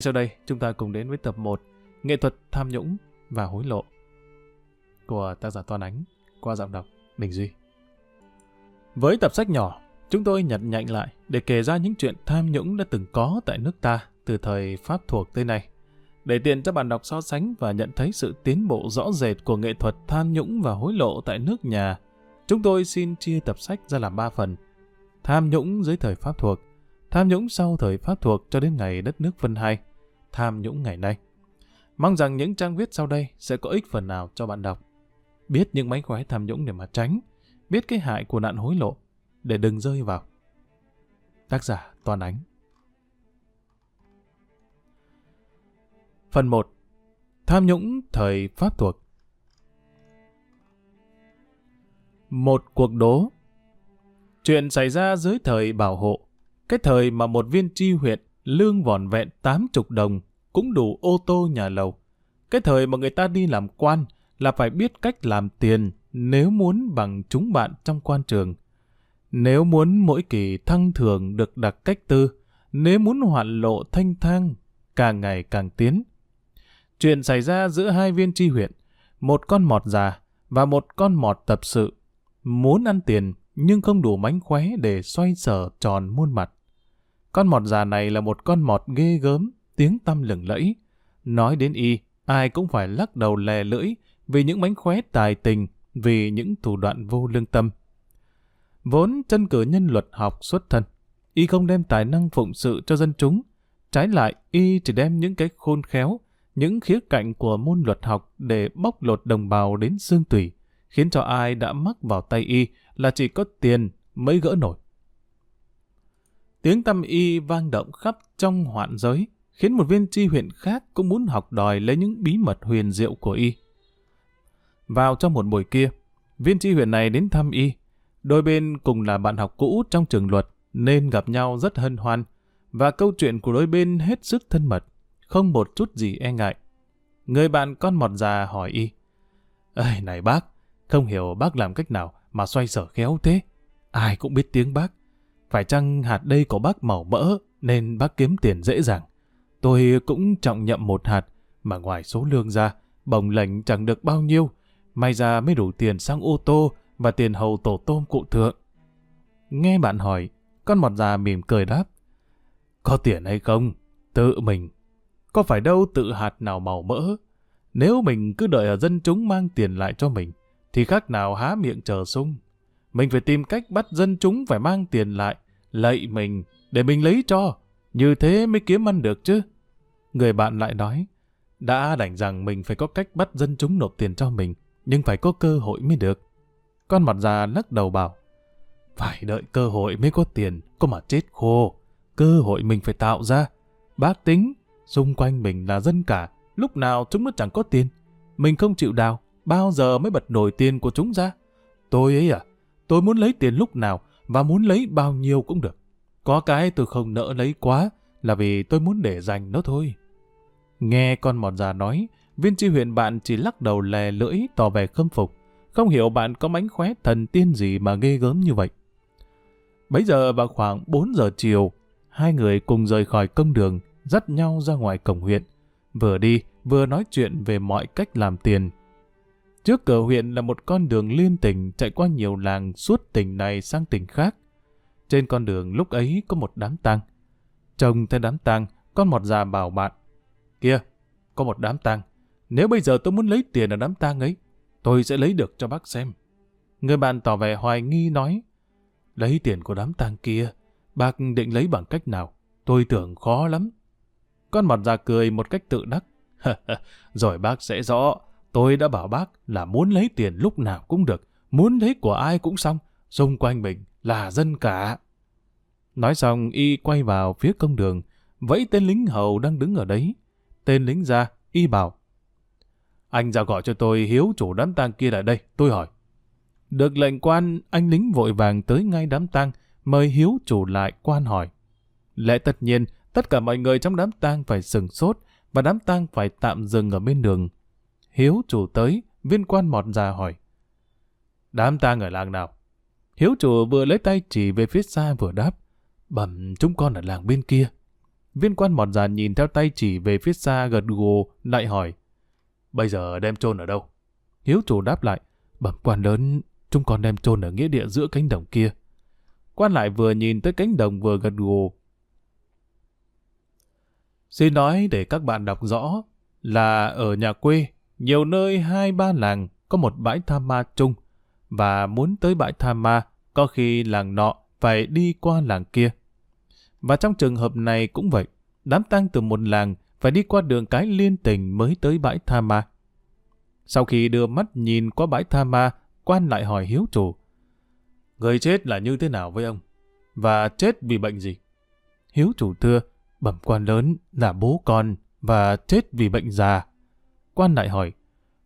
Sau đây, chúng ta cùng đến với tập 1, Nghệ thuật tham nhũng và hối lộ của tác giả Toàn Ánh qua giọng đọc Đình Duy. Với tập sách nhỏ, chúng tôi nhặt nhạnh lại để kể ra những chuyện tham nhũng đã từng có tại nước ta từ thời Pháp thuộc tới nay. Để tiện cho bạn đọc so sánh và nhận thấy sự tiến bộ rõ rệt của nghệ thuật tham nhũng và hối lộ tại nước nhà, chúng tôi xin chia tập sách ra làm 3 phần. Tham nhũng dưới thời Pháp thuộc, tham nhũng sau thời Pháp thuộc cho đến ngày đất nước phân hai, tham nhũng ngày nay. Mong rằng những trang viết sau đây sẽ có ích phần nào cho bạn đọc. Biết những mánh khóe tham nhũng để mà tránh, biết cái hại của nạn hối lộ, để đừng rơi vào. Tác giả Toàn Ánh Phần 1 Tham nhũng thời Pháp thuộc Một cuộc đố Chuyện xảy ra dưới thời bảo hộ, cái thời mà một viên tri huyện lương vòn vẹn tám chục đồng cũng đủ ô tô nhà lầu. Cái thời mà người ta đi làm quan là phải biết cách làm tiền nếu muốn bằng chúng bạn trong quan trường. Nếu muốn mỗi kỳ thăng thường được đặt cách tư, nếu muốn hoạn lộ thanh thang, càng ngày càng tiến. Chuyện xảy ra giữa hai viên tri huyện, một con mọt già và một con mọt tập sự. Muốn ăn tiền nhưng không đủ mánh khóe để xoay sở tròn muôn mặt. Con mọt già này là một con mọt ghê gớm, tiếng tăm lừng lẫy. Nói đến y, ai cũng phải lắc đầu lè lưỡi vì những mánh khóe tài tình, vì những thủ đoạn vô lương tâm. Vốn chân cử nhân luật học xuất thân, y không đem tài năng phụng sự cho dân chúng. Trái lại, y chỉ đem những cái khôn khéo, những khía cạnh của môn luật học để bóc lột đồng bào đến xương tủy, khiến cho ai đã mắc vào tay y là chỉ có tiền mới gỡ nổi. Tiếng tâm y vang động khắp trong hoạn giới, khiến một viên tri huyện khác cũng muốn học đòi lấy những bí mật huyền diệu của y. Vào trong một buổi kia, viên tri huyện này đến thăm y. Đôi bên cùng là bạn học cũ trong trường luật, nên gặp nhau rất hân hoan, và câu chuyện của đôi bên hết sức thân mật, không một chút gì e ngại. Người bạn con mọt già hỏi y, Ây này bác, không hiểu bác làm cách nào mà xoay sở khéo thế. Ai cũng biết tiếng bác. Phải chăng hạt đây của bác màu mỡ nên bác kiếm tiền dễ dàng. Tôi cũng trọng nhậm một hạt, mà ngoài số lương ra, bồng lệnh chẳng được bao nhiêu. May ra mới đủ tiền sang ô tô và tiền hầu tổ tôm cụ thượng. Nghe bạn hỏi, con mọt già mỉm cười đáp. Có tiền hay không? Tự mình. Có phải đâu tự hạt nào màu mỡ? Nếu mình cứ đợi ở dân chúng mang tiền lại cho mình, thì khác nào há miệng chờ sung. Mình phải tìm cách bắt dân chúng phải mang tiền lại, lạy mình, để mình lấy cho. Như thế mới kiếm ăn được chứ. Người bạn lại nói, đã đành rằng mình phải có cách bắt dân chúng nộp tiền cho mình, nhưng phải có cơ hội mới được. Con mặt già lắc đầu bảo, phải đợi cơ hội mới có tiền, có mà chết khô. Cơ hội mình phải tạo ra. Bác tính, xung quanh mình là dân cả, lúc nào chúng nó chẳng có tiền. Mình không chịu đào, bao giờ mới bật nổi tiền của chúng ra. Tôi ấy à, tôi muốn lấy tiền lúc nào và muốn lấy bao nhiêu cũng được. Có cái tôi không nỡ lấy quá là vì tôi muốn để dành nó thôi. Nghe con mọt già nói, viên tri huyện bạn chỉ lắc đầu lè lưỡi tỏ vẻ khâm phục. Không hiểu bạn có mánh khóe thần tiên gì mà ghê gớm như vậy. Bấy giờ vào khoảng 4 giờ chiều, hai người cùng rời khỏi công đường, dắt nhau ra ngoài cổng huyện. Vừa đi, vừa nói chuyện về mọi cách làm tiền. Trước cửa huyện là một con đường liên tỉnh chạy qua nhiều làng suốt tỉnh này sang tỉnh khác. Trên con đường lúc ấy có một đám tang. Trông thấy đám tang, con mọt già bảo bạn. Kia, có một đám tang. Nếu bây giờ tôi muốn lấy tiền ở đám tang ấy, tôi sẽ lấy được cho bác xem. Người bạn tỏ vẻ hoài nghi nói. Lấy tiền của đám tang kia, bác định lấy bằng cách nào? Tôi tưởng khó lắm. Con mọt già cười một cách tự đắc. Rồi bác sẽ rõ. Tôi đã bảo bác là muốn lấy tiền lúc nào cũng được, muốn lấy của ai cũng xong, xung quanh mình là dân cả. Nói xong y quay vào phía công đường, vẫy tên lính hầu đang đứng ở đấy. Tên lính ra, y bảo. Anh ra gọi cho tôi hiếu chủ đám tang kia lại đây, tôi hỏi. Được lệnh quan, anh lính vội vàng tới ngay đám tang, mời hiếu chủ lại quan hỏi. Lẽ tất nhiên, tất cả mọi người trong đám tang phải sừng sốt và đám tang phải tạm dừng ở bên đường. Hiếu chủ tới, viên quan mọt già hỏi. Đám ta ở làng nào? Hiếu chủ vừa lấy tay chỉ về phía xa vừa đáp. Bẩm chúng con ở làng bên kia. Viên quan mọt già nhìn theo tay chỉ về phía xa gật gù, lại hỏi. Bây giờ đem chôn ở đâu? Hiếu chủ đáp lại. Bẩm quan lớn, chúng con đem chôn ở nghĩa địa giữa cánh đồng kia. Quan lại vừa nhìn tới cánh đồng vừa gật gù. Xin nói để các bạn đọc rõ là ở nhà quê, nhiều nơi hai ba làng có một bãi tha ma chung và muốn tới bãi tha ma, có khi làng nọ phải đi qua làng kia. Và trong trường hợp này cũng vậy, đám tang từ một làng phải đi qua đường cái liên tình mới tới bãi tha ma. Sau khi đưa mắt nhìn qua bãi tha ma, quan lại hỏi hiếu chủ. Người chết là như thế nào với ông? Và chết vì bệnh gì? Hiếu chủ thưa, bẩm quan lớn là bố con và chết vì bệnh già. Quan lại hỏi,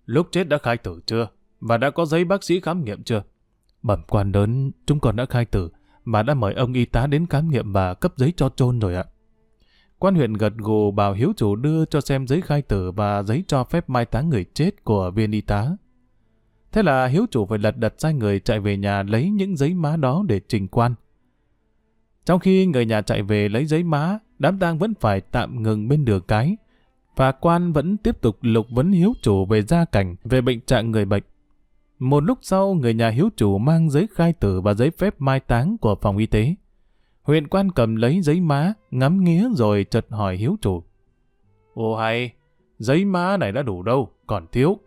lúc chết đã khai tử chưa? Và đã có giấy bác sĩ khám nghiệm chưa? Bẩm quan lớn, chúng con đã khai tử, mà đã mời ông y tá đến khám nghiệm và cấp giấy cho chôn rồi ạ. Quan huyện gật gù bảo hiếu chủ đưa cho xem giấy khai tử và giấy cho phép mai táng người chết của viên y tá. Thế là hiếu chủ phải lật đật sai người chạy về nhà lấy những giấy má đó để trình quan. Trong khi người nhà chạy về lấy giấy má, đám tang vẫn phải tạm ngừng bên đường cái. Và quan vẫn tiếp tục lục vấn hiếu chủ về gia cảnh, về bệnh trạng người bệnh. Một lúc sau, người nhà hiếu chủ mang giấy khai tử và giấy phép mai táng của phòng y tế. Huyện quan cầm lấy giấy má, ngắm nghía rồi chợt hỏi hiếu chủ. Ồ hay, giấy má này đã đủ đâu, còn thiếu.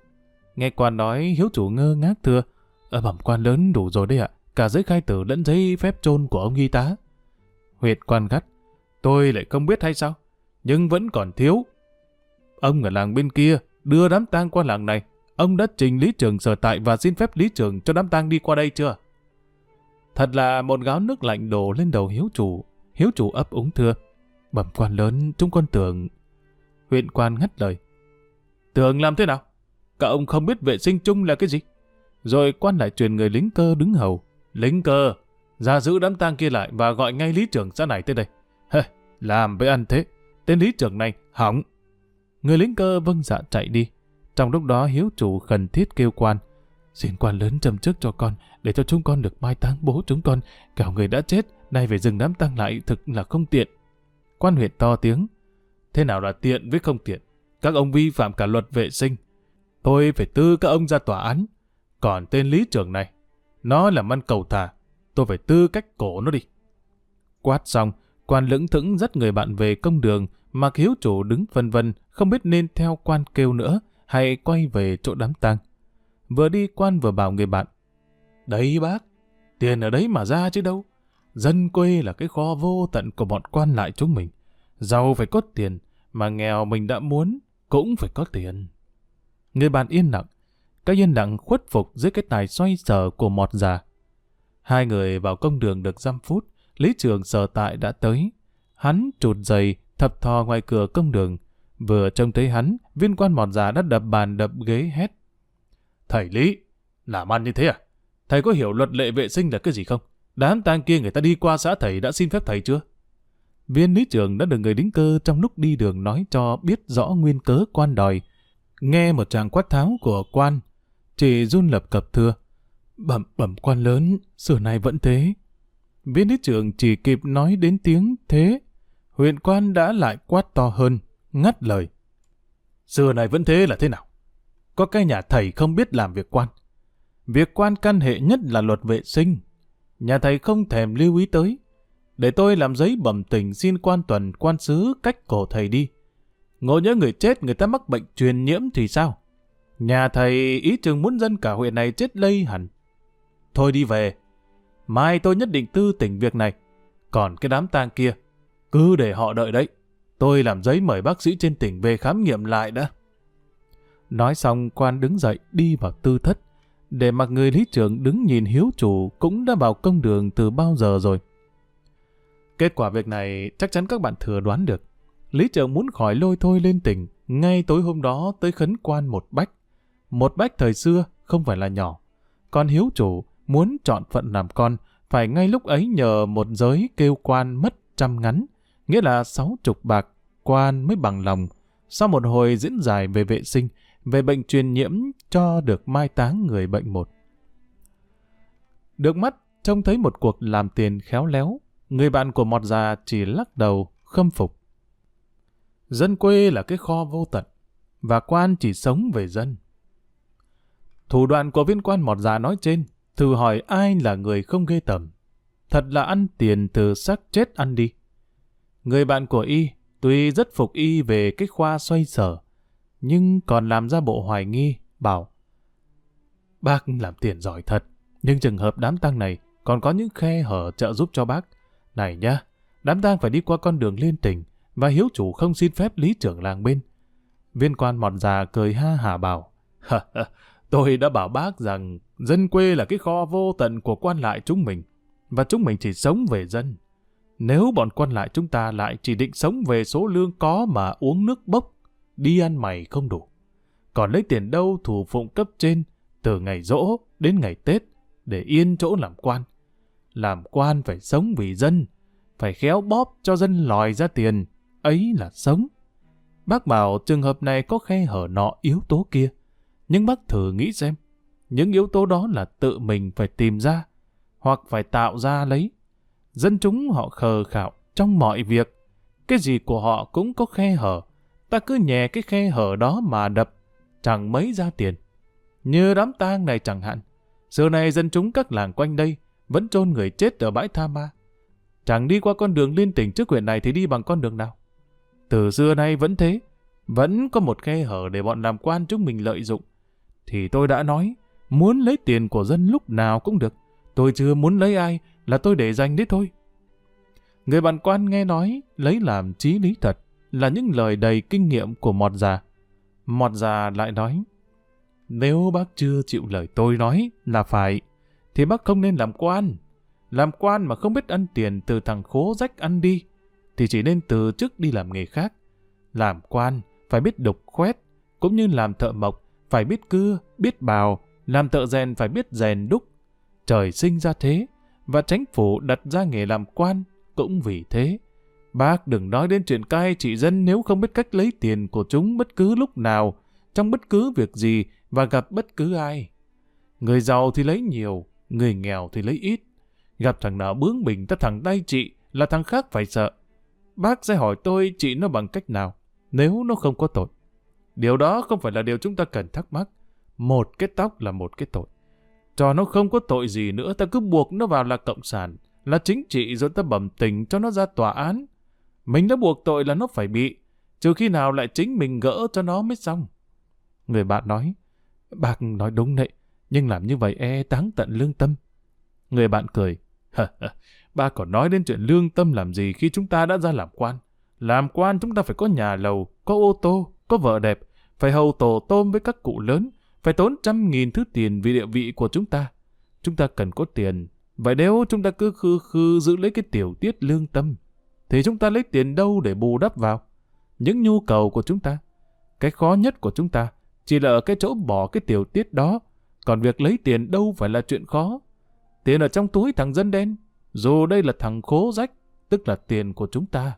Nghe quan nói, hiếu chủ ngơ ngác thưa. Ở bẩm quan lớn đủ rồi đấy ạ, cả giấy khai tử lẫn giấy phép chôn của ông y tá. Huyện quan gắt, tôi lại không biết hay sao, nhưng vẫn còn thiếu. Ông ở làng bên kia đưa đám tang qua làng này, ông đã trình lý trường sở tại và xin phép lý trường cho đám tang đi qua đây chưa? Thật là một gáo nước lạnh đổ lên đầu hiếu chủ. Hiếu chủ ấp úng thưa. Bẩm quan lớn, chúng con tưởng... Huyện quan ngắt lời. Tưởng làm thế nào? Cả ông không biết vệ sinh chung là cái gì? Rồi quan lại truyền người lính cơ đứng hầu. Lính cơ, ra giữ đám tang kia lại và gọi ngay lý trưởng xã này tới đây. Hê, làm với ăn thế. Tên lý trưởng này hỏng. Người lính cơ vâng dạ chạy đi. Trong lúc đó hiếu chủ khẩn thiết kêu quan. Xin quan lớn châm trước cho con, để cho chúng con được mai táng bố chúng con. Kẻo người đã chết, nay về dừng đám tang lại thực là không tiện. Quan huyện to tiếng. Thế nào là tiện với không tiện? Các ông vi phạm cả luật vệ sinh. Tôi phải tư các ông ra tòa án. Còn tên lý trưởng này, nó là măn cầu thả. Tôi phải tư cách cổ nó đi. Quát xong, quan lững thững dắt người bạn về công đường, mà hiếu chủ đứng phân vân, không biết nên theo quan kêu nữa, hay quay về chỗ đám tang. Vừa đi quan vừa bảo người bạn. Đấy bác, tiền ở đấy mà ra chứ đâu. Dân quê là cái kho vô tận của bọn quan lại chúng mình. Giàu phải có tiền, mà nghèo mình đã muốn, cũng phải có tiền. Người bạn yên lặng, cái yên lặng khuất phục dưới cái tài xoay sở của mọt già. Hai người vào công đường được dăm phút, lý trường sở tại đã tới. Hắn trụt giày, thập thò ngoài cửa công đường. Vừa trông thấy hắn, viên quan mọt già đã đập bàn đập ghế hét. Thầy Lý, làm ăn như thế à? Thầy có hiểu luật lệ vệ sinh là cái gì không? Đám tang kia người ta đi qua xã thầy đã xin phép thầy chưa? Viên lý trưởng đã được người đính cơ trong lúc đi đường nói cho biết rõ nguyên cớ quan đòi. Nghe một tràng quát tháo của quan, chỉ run lập cập thưa. Bẩm bẩm quan lớn, xưa nay vẫn thế. Viên lý trưởng chỉ kịp nói đến tiếng thế. Huyện quan đã lại quát to hơn, ngắt lời. Xưa này vẫn thế là thế nào? Có cái nhà thầy không biết làm việc quan. Việc quan căn hệ nhất là luật vệ sinh. Nhà thầy không thèm lưu ý tới. Để tôi làm giấy bẩm tình xin quan tuần quan sứ cách cổ thầy đi. Ngộ nhớ người chết người ta mắc bệnh truyền nhiễm thì sao? Nhà thầy ý chừng muốn dân cả huyện này chết lây hẳn. Thôi đi về. Mai tôi nhất định tư tỉnh việc này. Còn cái đám tang kia, cứ để họ đợi đấy. Tôi làm giấy mời bác sĩ trên tỉnh về khám nghiệm lại đã. Nói xong quan đứng dậy đi vào tư thất. Để mặc người lý trưởng đứng nhìn hiếu chủ cũng đã vào công đường từ bao giờ rồi. Kết quả việc này chắc chắn các bạn thừa đoán được. Lý trưởng muốn khỏi lôi thôi lên tỉnh, ngay tối hôm đó tới khấn quan một bách. Một bách thời xưa không phải là nhỏ. Còn hiếu chủ muốn chọn phận làm con, phải ngay lúc ấy nhờ một giới kêu quan mất trăm ngắn, nghĩa là sáu chục bạc, quan mới bằng lòng. Sau một hồi diễn dài về vệ sinh, về bệnh truyền nhiễm cho được mai táng người bệnh một. Được mắt trông thấy một cuộc làm tiền khéo léo, người bạn của mọt già chỉ lắc đầu, khâm phục. Dân quê là cái kho vô tận, và quan chỉ sống về dân. Thủ đoạn của viên quan mọt già nói trên, thử hỏi ai là người không ghê tởm. Thật là ăn tiền từ xác chết ăn đi. Người bạn của y, tuy rất phục y về cái khoa xoay sở, nhưng còn làm ra bộ hoài nghi, bảo Bác làm tiền giỏi thật, nhưng trường hợp đám tang này còn có những khe hở trợ giúp cho bác. Này nhá, đám tang phải đi qua con đường liên tỉnh, và hiếu chủ không xin phép lý trưởng làng bên. Viên quan mọt già cười ha hà bảo, tôi đã bảo bác rằng dân quê là cái kho vô tận của quan lại chúng mình, và chúng mình chỉ sống về dân. Nếu bọn quan lại chúng ta lại chỉ định sống về số lương có mà uống nước bốc, đi ăn mày không đủ. Còn lấy tiền đâu thủ phụng cấp trên, từ ngày rỗ đến ngày Tết, để yên chỗ làm quan. Làm quan phải sống vì dân, phải khéo bóp cho dân lòi ra tiền, ấy là sống. Bác bảo trường hợp này có khe hở nọ yếu tố kia, nhưng bác thử nghĩ xem, những yếu tố đó là tự mình phải tìm ra, hoặc phải tạo ra lấy. Dân chúng họ khờ khạo trong mọi việc, cái gì của họ cũng có khe hở, ta cứ nhè cái khe hở đó mà đập, chẳng mấy ra tiền. Như đám tang này chẳng hạn, xưa này dân chúng các làng quanh đây vẫn chôn người chết ở bãi Tha Ma. Chẳng đi qua con đường liên tỉnh trước huyện này thì đi bằng con đường nào? Từ xưa nay vẫn thế, vẫn có một khe hở để bọn làm quan chúng mình lợi dụng. Thì tôi đã nói, muốn lấy tiền của dân lúc nào cũng được. Tôi chưa muốn lấy ai, là tôi để dành đấy thôi. Người bạn quan nghe nói, lấy làm trí lý thật, là những lời đầy kinh nghiệm của mọt già. Mọt già lại nói, nếu bác chưa chịu lời tôi nói là phải, thì bác không nên làm quan. Làm quan mà không biết ăn tiền từ thằng khố rách ăn đi, thì chỉ nên từ chức đi làm nghề khác. Làm quan phải biết đục khoét, cũng như làm thợ mộc phải biết cưa, biết bào, làm thợ rèn phải biết rèn đúc. Trời sinh ra thế, và chính phủ đặt ra nghề làm quan cũng vì thế. Bác đừng nói đến chuyện cai trị dân nếu không biết cách lấy tiền của chúng bất cứ lúc nào, trong bất cứ việc gì và gặp bất cứ ai. Người giàu thì lấy nhiều, người nghèo thì lấy ít. Gặp thằng nào bướng bỉnh ta thằng tay trị là thằng khác phải sợ. Bác sẽ hỏi tôi trị nó bằng cách nào, nếu nó không có tội. Điều đó không phải là điều chúng ta cần thắc mắc. Một cái tóc là một cái tội. Cho nó không có tội gì nữa, ta cứ buộc nó vào là cộng sản, là chính trị rồi ta bẩm tình cho nó ra tòa án. Mình đã buộc tội là nó phải bị, trừ khi nào lại chính mình gỡ cho nó mới xong. Người bạn nói, bác nói đúng đấy, nhưng làm như vậy e táng tận lương tâm. Người bạn cười, ba còn nói đến chuyện lương tâm làm gì khi chúng ta đã ra làm quan. Làm quan chúng ta phải có nhà lầu, có ô tô, có vợ đẹp, phải hầu tổ tôm với các cụ lớn, phải tốn trăm nghìn thứ tiền vì địa vị của chúng ta. Chúng ta cần có tiền, vậy nếu chúng ta cứ khư khư giữ lấy cái tiểu tiết lương tâm, thì chúng ta lấy tiền đâu để bù đắp vào? Những nhu cầu của chúng ta. Cái khó nhất của chúng ta chỉ là ở cái chỗ bỏ cái tiểu tiết đó, còn việc lấy tiền đâu phải là chuyện khó. Tiền ở trong túi thằng dân đen, dù đây là thằng khố rách, tức là tiền của chúng ta.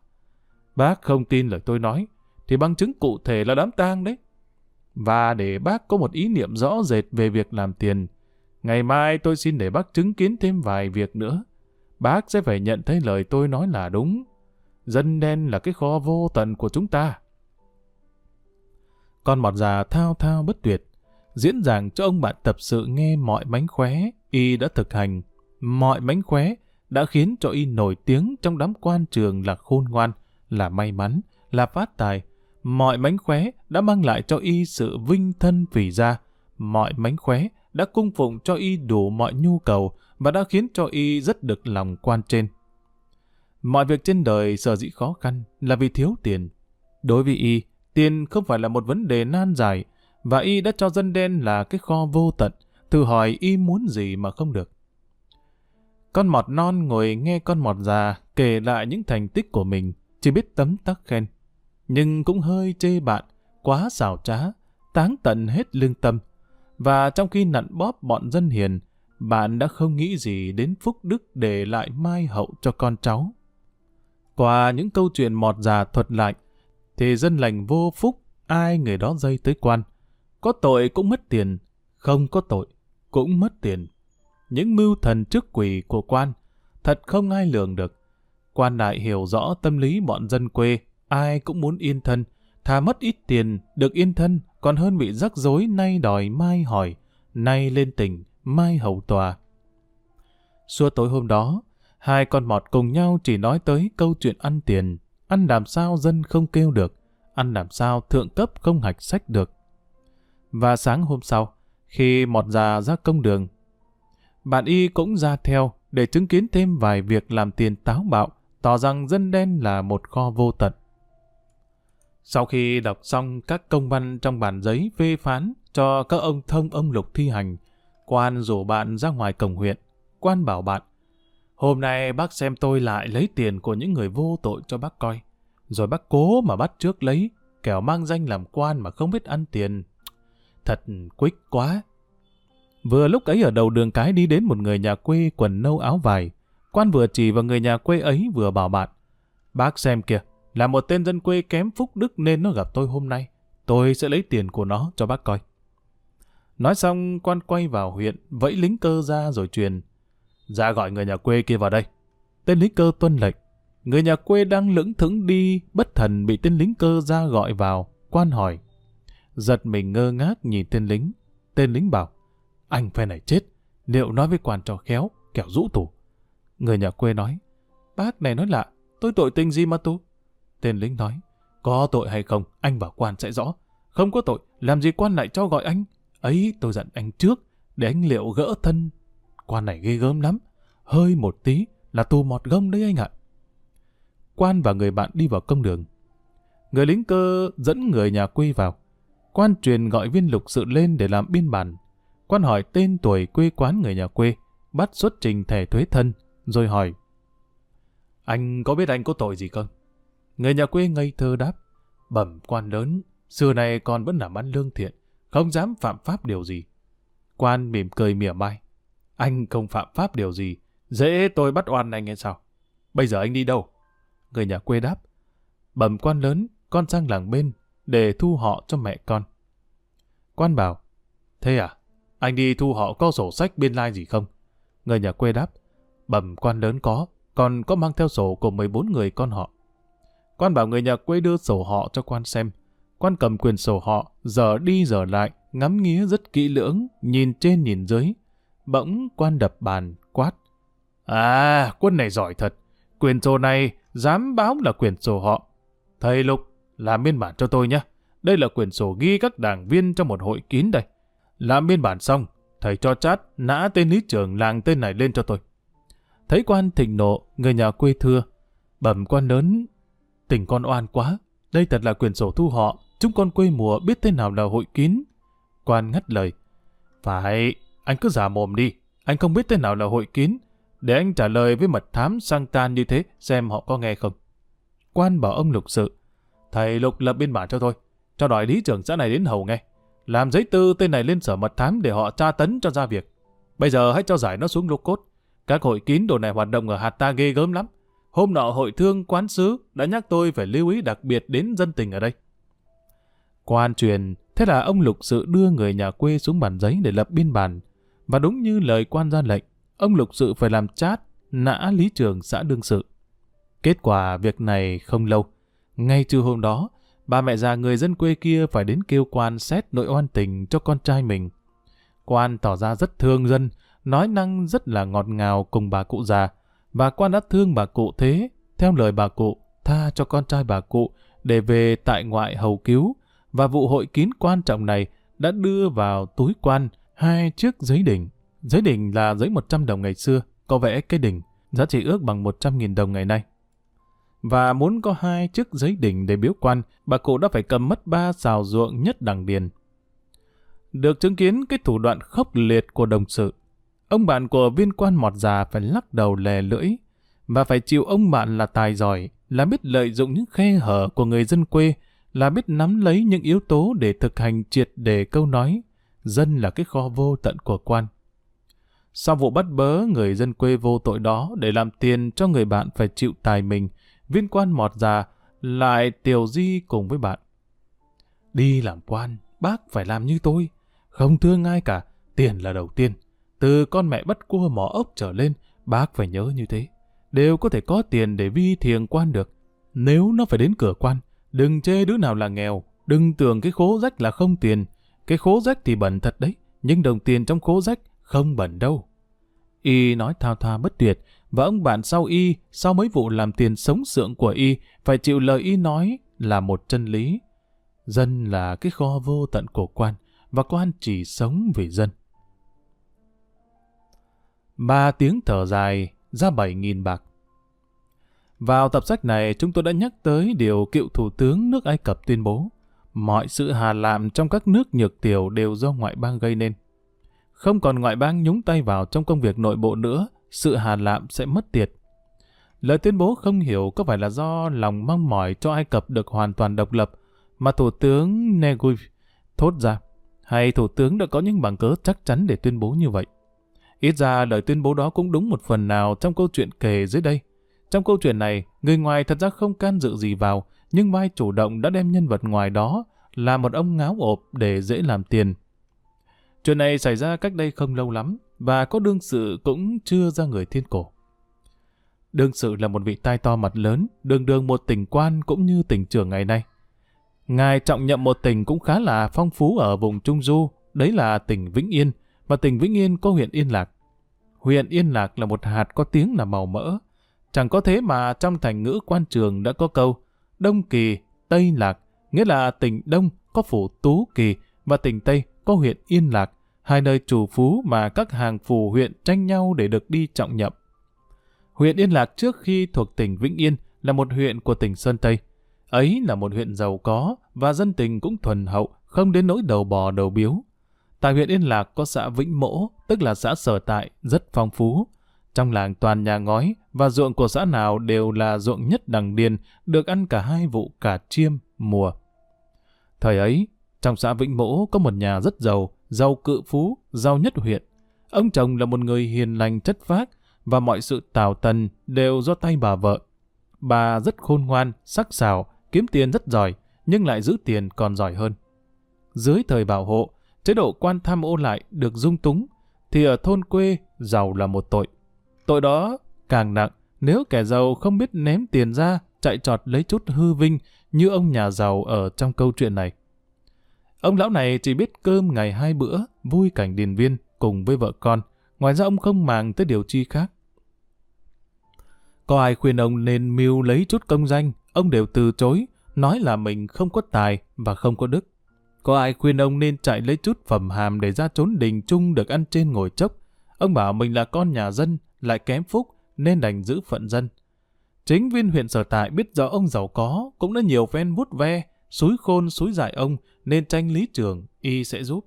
Bác không tin lời tôi nói, thì bằng chứng cụ thể là đám tang đấy. Và để bác có một ý niệm rõ rệt về việc làm tiền, ngày mai tôi xin để bác chứng kiến thêm vài việc nữa. Bác sẽ phải nhận thấy lời tôi nói là đúng. Dân đen là cái kho vô tận của chúng ta. Con mọt già thao thao bất tuyệt, diễn giảng cho ông bạn tập sự nghe mọi mánh khóe, y đã thực hành. Mọi mánh khóe đã khiến cho y nổi tiếng trong đám quan trường là khôn ngoan, là may mắn, là phát tài. Mọi mánh khóe đã mang lại cho y sự vinh thân phỉ gia. Mọi mánh khóe đã cung phụng cho y đủ mọi nhu cầu và đã khiến cho y rất được lòng quan trên. Mọi việc trên đời sở dĩ khó khăn là vì thiếu tiền. Đối với y, tiền không phải là một vấn đề nan giải, và y đã cho dân đen là cái kho vô tận, thử hỏi y muốn gì mà không được. Con mọt non ngồi nghe con mọt già kể lại những thành tích của mình, chỉ biết tấm tắc khen. Nhưng cũng hơi chê bạn, quá xảo trá, táng tận hết lương tâm. Và trong khi nặn bóp bọn dân hiền, bạn đã không nghĩ gì đến phúc đức để lại mai hậu cho con cháu. Qua những câu chuyện mọt già thuật lại, thì dân lành vô phúc, ai người đó dây tới quan. Có tội cũng mất tiền, không có tội cũng mất tiền những mưu thần trước quỷ của quan, thật không ai lường được. Quan đại hiểu rõ tâm lý bọn dân quê, ai cũng muốn yên thân, thà mất ít tiền, được yên thân, còn hơn bị rắc rối nay đòi mai hỏi, nay lên tỉnh, mai hầu tòa. Suốt tối hôm đó, hai con mọt cùng nhau chỉ nói tới câu chuyện ăn tiền, ăn làm sao dân không kêu được, ăn làm sao thượng cấp không hạch sách được. Và sáng hôm sau, khi mọt già ra công đường, bạn y cũng ra theo để chứng kiến thêm vài việc làm tiền táo bạo, tỏ rằng dân đen là một kho vô tận. Sau khi đọc xong các công văn trong bản giấy phê phán cho các ông thông ông lục thi hành, quan rủ bạn ra ngoài cổng huyện. Quan bảo bạn, hôm nay bác xem tôi lại lấy tiền của những người vô tội cho bác coi. Rồi bác cố mà bắt trước lấy, kẻo mang danh làm quan mà không biết ăn tiền. Thật quýt quá. Vừa lúc ấy ở đầu đường cái đi đến một người nhà quê quần nâu áo vải. Quan vừa chỉ vào người nhà quê ấy vừa bảo bạn. Bác xem kìa, là một tên dân quê kém phúc đức nên nó gặp tôi hôm nay. Tôi sẽ lấy tiền của nó cho bác coi. Nói xong, quan quay vào huyện, vẫy lính cơ ra rồi truyền. Ra gọi người nhà quê kia vào đây. Tên lính cơ tuân lệnh. Người nhà quê đang lững thững đi, bất thần bị tên lính cơ ra gọi vào. Quan hỏi. Giật mình ngơ ngác nhìn tên lính. Tên lính bảo, anh phe này chết, liệu nói với quan trò khéo, kẻo rũ tù. Người nhà quê nói, bác này nói lạ, tôi tội tình gì mà tôi Tên lính nói, có tội hay không, anh bảo quan sẽ rõ. Không có tội, làm gì quan lại cho gọi anh? Ấy tôi dặn anh trước, để anh liệu gỡ thân. Quan này ghê gớm lắm, hơi một tí là tù mọt gông đấy anh ạ. Quan và người bạn đi vào công đường. Người lính cơ dẫn người nhà quê vào. Quan truyền gọi viên lục sự lên để làm biên bản. Quan hỏi tên tuổi quê quán người nhà quê, bắt xuất trình thẻ thuế thân, rồi hỏi. Anh có biết anh có tội gì không? Người nhà quê ngây thơ đáp. Bẩm quan lớn, xưa này con vẫn làm ăn lương thiện, không dám phạm pháp điều gì. Quan mỉm cười mỉa mai. Anh không phạm pháp điều gì, dễ tôi bắt oan anh hay sao? Bây giờ anh đi đâu? Người nhà quê đáp. Bẩm quan lớn, con sang làng bên, để thu họ cho mẹ con. Quan bảo, thế à, anh đi thu họ có sổ sách biên lai gì không? Người nhà quê đáp, bẩm quan lớn có, còn có mang theo sổ của 14 người con họ. Quan bảo người nhà quê đưa sổ họ cho quan xem. Quan cầm quyền sổ họ, giờ đi giờ lại, ngắm nghía rất kỹ lưỡng, nhìn trên nhìn dưới. Bỗng quan đập bàn, quát. À, quân này giỏi thật. Quyền sổ này dám báo là quyền sổ họ. Thầy Lục, làm biên bản cho tôi nhé. Đây là quyền sổ ghi các đảng viên trong một hội kín đây. Làm biên bản xong, thầy cho chát nã tên lý trưởng làng tên này lên cho tôi. Thấy quan thịnh nộ, người nhà quê thưa. Bẩm quan lớn, tình con oan quá. Đây thật là quyền sổ thu họ. Chúng con quê mùa biết thế nào là hội kín. Quan ngắt lời. Phải, anh cứ giả mồm đi. Anh không biết thế nào là hội kín. Để anh trả lời với mật thám sang tan như thế, xem họ có nghe không. Quan bảo ông Lục sự. Thầy Lục lập biên bản cho tôi. Cho đòi lý trưởng xã này đến hầu nghe. Làm giấy tư tên này lên sở mật thám để họ tra tấn cho ra việc. Bây giờ hãy cho giải nó xuống lô cốt. Các hội kín đồ này hoạt động ở hạt ta ghê gớm lắm. Hôm nọ hội thương quán sứ đã nhắc tôi phải lưu ý đặc biệt đến dân tình ở đây. Quan truyền, thế là ông Lục Sự đưa người nhà quê xuống bàn giấy để lập biên bản. Và đúng như lời quan ra lệnh, ông Lục Sự phải làm chát, nã lý trường xã đương sự. Kết quả việc này không lâu. Ngay trưa hôm đó, ba mẹ già người dân quê kia phải đến kêu quan xét nội oan tình cho con trai mình. Quan tỏ ra rất thương dân, nói năng rất là ngọt ngào cùng bà cụ già, bà quan đã thương bà cụ thế, theo lời bà cụ, tha cho con trai bà cụ để về tại ngoại hầu cứu, và vụ hội kín quan trọng này đã đưa vào túi quan hai chiếc giấy đỉnh. Giấy đỉnh là giấy 100 đồng ngày xưa, có vẽ cái đỉnh, giá trị ước bằng 100.000 đồng ngày nay. Và muốn có hai chiếc giấy đỉnh để biếu quan, bà cụ đã phải cầm mất ba xào ruộng nhất đằng điền. Được chứng kiến cái thủ đoạn khốc liệt của đồng sự, Ông bạn của viên quan mọt già phải lắc đầu lè lưỡi, và phải chịu ông bạn là tài giỏi, là biết lợi dụng những khe hở của người dân quê, là biết nắm lấy những yếu tố để thực hành triệt đề câu nói, dân là cái kho vô tận của quan. Sau vụ bắt bớ người dân quê vô tội đó để làm tiền cho người bạn phải chịu tài mình, viên quan mọt già lại tiểu di cùng với bạn. Đi làm quan, bác phải làm như tôi, không thương ai cả, tiền là đầu tiên. Từ con mẹ bắt cua mỏ ốc trở lên, bác phải nhớ như thế. Đều có thể có tiền để vi thiền quan được. Nếu nó phải đến cửa quan, đừng chê đứa nào là nghèo, đừng tưởng cái khố rách là không tiền. Cái khố rách thì bẩn thật đấy, nhưng đồng tiền trong khố rách không bẩn đâu. Y nói thao thao bất tuyệt, và ông bạn sau Y, sau mấy vụ làm tiền sống sượng của Y, phải chịu lời Y nói là một chân lý. Dân là cái kho vô tận của quan, và quan chỉ sống vì dân. Ba tiếng thở dài, ra bảy nghìn bạc. Vào tập sách này, chúng tôi đã nhắc tới điều cựu thủ tướng nước Ai Cập tuyên bố. Mọi sự hà làm trong các nước nhược tiểu đều do ngoại bang gây nên. Không còn ngoại bang nhúng tay vào trong công việc nội bộ nữa, sự hà lạm sẽ mất tiệt. Lời tuyên bố không hiểu có phải là do lòng mong mỏi cho Ai Cập được hoàn toàn độc lập, mà Thủ tướng Neguev thốt ra, hay Thủ tướng đã có những bằng cớ chắc chắn để tuyên bố như vậy. Ít ra lời tuyên bố đó cũng đúng một phần nào trong câu chuyện kể dưới đây. Trong câu chuyện này, người ngoài thật ra không can dự gì vào, nhưng vai chủ động đã đem nhân vật ngoài đó là một ông ngáo ộp để dễ làm tiền. Chuyện này xảy ra cách đây không lâu lắm, và có đương sự cũng chưa ra người thiên cổ. Đương sự là một vị tai to mặt lớn, đường đường một tỉnh quan cũng như tỉnh trưởng ngày nay. Ngài trọng nhậm một tỉnh cũng khá là phong phú ở vùng Trung Du, đấy là tỉnh Vĩnh Yên, và tỉnh Vĩnh Yên có huyện Yên Lạc. Huyện Yên Lạc là một hạt có tiếng là màu mỡ. Chẳng có thế mà trong thành ngữ quan trường đã có câu Đông Kỳ, Tây Lạc, nghĩa là tỉnh Đông có phủ Tú Kỳ và tỉnh Tây có huyện Yên Lạc, hai nơi chủ phú mà các hàng phù huyện tranh nhau để được đi trọng nhậm. Huyện Yên Lạc trước khi thuộc tỉnh Vĩnh Yên là một huyện của tỉnh Sơn Tây. Ấy là một huyện giàu có và dân tình cũng thuần hậu, không đến nỗi đầu bò đầu biếu. Tại huyện Yên Lạc có xã Vĩnh Mỗ, tức là xã sở tại, rất phong phú. Trong làng toàn nhà ngói và ruộng của xã nào đều là ruộng nhất đằng điền, được ăn cả hai vụ cả chiêm, mùa. Thời ấy, trong xã Vĩnh Mỗ có một nhà rất giàu, giàu cự phú, giàu nhất huyện. Ông chồng là một người hiền lành chất phác và mọi sự tào tần đều do tay bà vợ. Bà rất khôn ngoan, sắc sảo, kiếm tiền rất giỏi, nhưng lại giữ tiền còn giỏi hơn. Dưới thời bảo hộ, chế độ quan tham ô lại được dung túng, thì ở thôn quê giàu là một tội. Tội đó càng nặng nếu kẻ giàu không biết ném tiền ra, chạy trọt lấy chút hư vinh như ông nhà giàu ở trong câu chuyện này. Ông lão này chỉ biết cơm ngày hai bữa, vui cảnh điền viên cùng với vợ con. Ngoài ra ông không màng tới điều chi khác. Có ai khuyên ông nên mưu lấy chút công danh, ông đều từ chối, nói là mình không có tài và không có đức. Có ai khuyên ông nên chạy lấy chút phẩm hàm để ra trốn đình chung được ăn trên ngồi chốc. Ông bảo mình là con nhà dân, lại kém phúc, nên đành giữ phận dân. Chính viên huyện sở tại biết rõ ông giàu có, cũng đã nhiều phen vút ve, suối khôn suối dại ông, nên tranh lý trường, y sẽ giúp.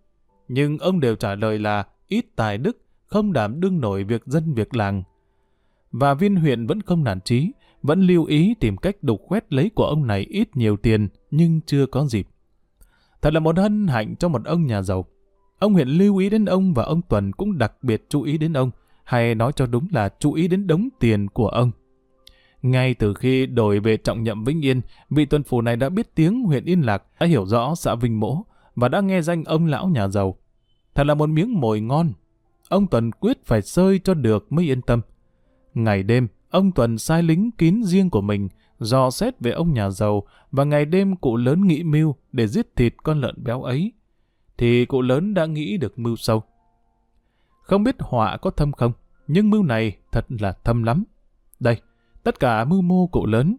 Nhưng ông đều trả lời là ít tài đức, không đảm đương nổi việc dân việc làng. Và viên huyện vẫn không nản trí, vẫn lưu ý tìm cách đục khoét lấy của ông này ít nhiều tiền, nhưng chưa có dịp. Thật là một hân hạnh cho một ông nhà giàu. Ông huyện lưu ý đến ông và ông Tuần cũng đặc biệt chú ý đến ông, hay nói cho đúng là chú ý đến đống tiền của ông. Ngay từ khi đổi về trọng nhậm Vĩnh Yên, vị tuần phủ này đã biết tiếng huyện Yên Lạc, đã hiểu rõ xã Vinh Mỗ và đã nghe danh ông lão nhà giàu. Thật là một miếng mồi ngon. Ông Tuần quyết phải sơi cho được mới yên tâm. Ngày đêm, ông Tuần sai lính kín riêng của mình, dò xét về ông nhà giàu và ngày đêm cụ lớn nghĩ mưu để giết thịt con lợn béo ấy. Thì cụ lớn đã nghĩ được mưu sâu. Không biết họa có thâm không, nhưng mưu này thật là thâm lắm. Đây, tất cả mưu mô cụ lớn.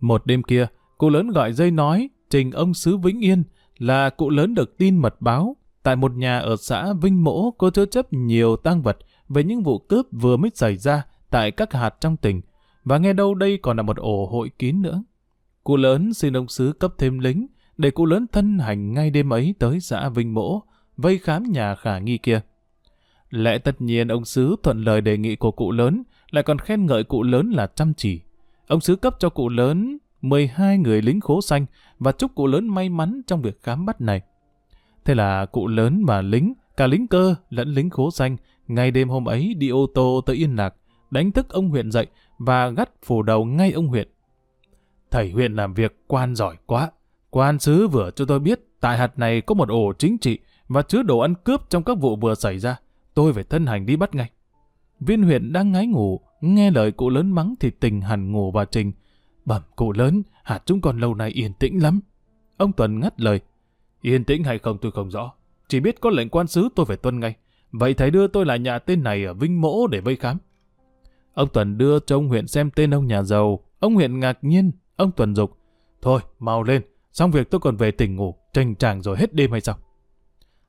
Một đêm kia, cụ lớn gọi dây nói, trình ông Sứ Vĩnh Yên là cụ lớn được tin mật báo. Tại một nhà ở xã Vinh Mỗ có chứa chấp nhiều tang vật về những vụ cướp vừa mới xảy ra tại các hạt trong tỉnh. Và nghe đâu đây còn là một ổ hội kín nữa. Cụ lớn xin ông Sứ cấp thêm lính để cụ lớn thân hành ngay đêm ấy tới xã Vinh Mỗ, vây khám nhà khả nghi kia. Lẽ tất nhiên ông Sứ thuận lời đề nghị của cụ lớn, lại còn khen ngợi cụ lớn là chăm chỉ. Ông Sứ cấp cho cụ lớn 12 người lính khố xanh và chúc cụ lớn may mắn trong việc khám bắt này. Thế là cụ lớn và lính, cả lính cơ lẫn lính khố xanh, ngày đêm hôm ấy đi ô tô tới Yên Lạc, đánh thức ông huyện dậy và gắt phủ đầu ngay ông huyện. Thầy huyện làm việc quan giỏi quá. Quan sứ vừa cho tôi biết tại hạt này có một ổ chính trị và chứa đồ ăn cướp trong các vụ vừa xảy ra. Tôi phải thân hành đi bắt ngay. Viên huyện đang ngái ngủ, nghe lời cụ lớn mắng thì tình hẳn ngủ và trình. Bẩm cụ lớn, hạt chúng còn lâu nay yên tĩnh lắm. Ông Tuần ngắt lời. Yên tĩnh hay không tôi không rõ. Chỉ biết có lệnh quan sứ tôi phải tuân ngay. Vậy thầy đưa tôi lại nhà tên này ở Vinh Mỗ để vây khám. Ông Tuần đưa cho ông huyện xem tên ông nhà giàu. Ông huyện ngạc nhiên. Ông Tuần dục. Thôi, mau lên. Xong việc tôi còn về tỉnh ngủ. Tranh tràng rồi hết đêm hay sao?